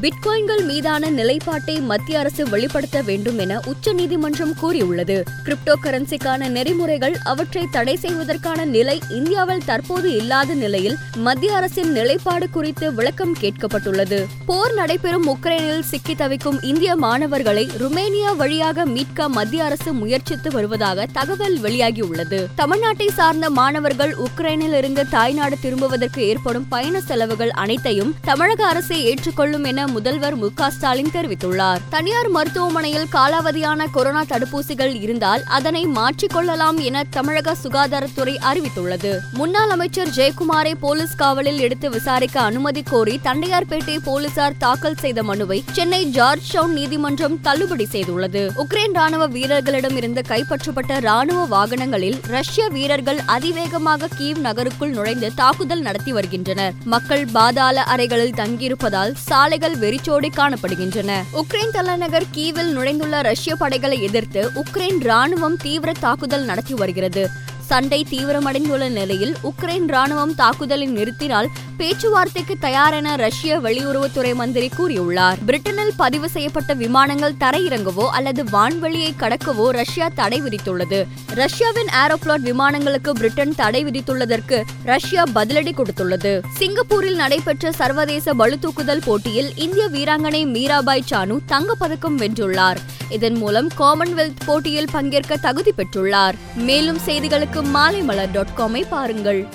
பிட்காயின்கள் மீதான நிலைப்பாட்டை மத்திய அரசு வெளிப்படுத்த வேண்டும் என உச்சநீதிமன்றம் கூறியுள்ளது. கிரிப்டோ கரன்சிக்கான நெறிமுறைகள் அவற்றை தடை செய்வதற்கான நிலை இந்தியாவில் தற்போது இல்லாத நிலையில் மத்திய அரசின் நிலைப்பாடு குறித்து விளக்கம் கேட்கப்பட்டுள்ளது. போர் நடைபெறும் உக்ரைனில் சிக்கி தவிக்கும் இந்திய மாணவர்களை ருமேனியா வழியாக மீட்க மத்திய அரசு முயற்சித்து வருவதாக தகவல் வெளியாகியுள்ளது. தமிழ்நாட்டை சார்ந்த மாணவர்கள் உக்ரைனில் இருந்து தாய்நாடு திரும்புவதற்கு ஏற்படும் பயண செலவுகள் அனைத்தையும் தமிழக அரசே ஏற்றுக்கொள்ளும் என முதல்வர் மு ஸ்டாலின் தெரிவித்துள்ளார். தனியார் மருத்துவமனையில் காலாவதியான கொரோனா தடுப்பூசிகள் இருந்தால் அதனை மாற்றிக்கொள்ளலாம் என தமிழக சுகாதாரத்துறை அறிவித்துள்ளது. முன்னாள் அமைச்சர் ஜெயக்குமாரை போலீஸ் காவலில் எடுத்து விசாரிக்க அனுமதி கோரி தண்டையார்பேட்டை போலீசார் தாக்கல் செய்த மனுவை சென்னை ஜார்ஜ் டவுன் நீதிமன்றம் தள்ளுபடி செய்துள்ளது. உக்ரைன் ராணுவ வீரர்களிடம் இருந்து கைப்பற்றப்பட்ட ராணுவ வாகனங்களில் ரஷ்ய வீரர்கள் அதிவேகமாக கீவ் நகருக்குள் நுழைந்து தாக்குதல் நடத்தி வருகின்றனர். மக்கள் பாதாள அறைகளில் தங்கியிருப்பதால் சாலைகள் வெறிச்சோடி காணப்படுகின்றன. உக்ரைன் தலைநகர் கீவில் நுழைந்துள்ள ரஷ்ய படைகளை எதிர்த்து உக்ரைன் ராணுவம் தீவிர தாக்குதல் நடத்தி வருகிறது. சண்டை தீவிரமடைந்துள்ள நிலையில் உக்ரைன் ராணுவம் தாக்குதலை நிறுத்தினால் பேச்சுவார்த்தைக்கு தயாரென ரஷ்ய வெளியுறவுத்துறை மந்திரி கூறியுள்ளார். பிரிட்டனில் பதிவு செய்யப்பட்ட விமானங்கள் தரையிறங்கவோ அல்லது வான்வெளியை கடக்கவோ ரஷ்யா தடை விதித்துள்ளது. ரஷ்யாவின் ஏரோப்ளாட் விமானங்களுக்கு பிரிட்டன் தடை விதித்துள்ளதற்கு ரஷ்யா பதிலடி கொடுத்துள்ளது. சிங்கப்பூரில் நடைபெற்ற சர்வதேச பளுதூக்குதல் போட்டியில் இந்திய வீராங்கனை மீராபாய் சானு தங்கப்பதக்கம் வென்றுள்ளார். இதன் மூலம் காமன்வெல்த் போட்டியில் பங்கேற்க தகுதி பெற்றுள்ளார். மேலும் செய்திகளுக்கு மாலைமலர் டாட் காமை பாருங்கள்.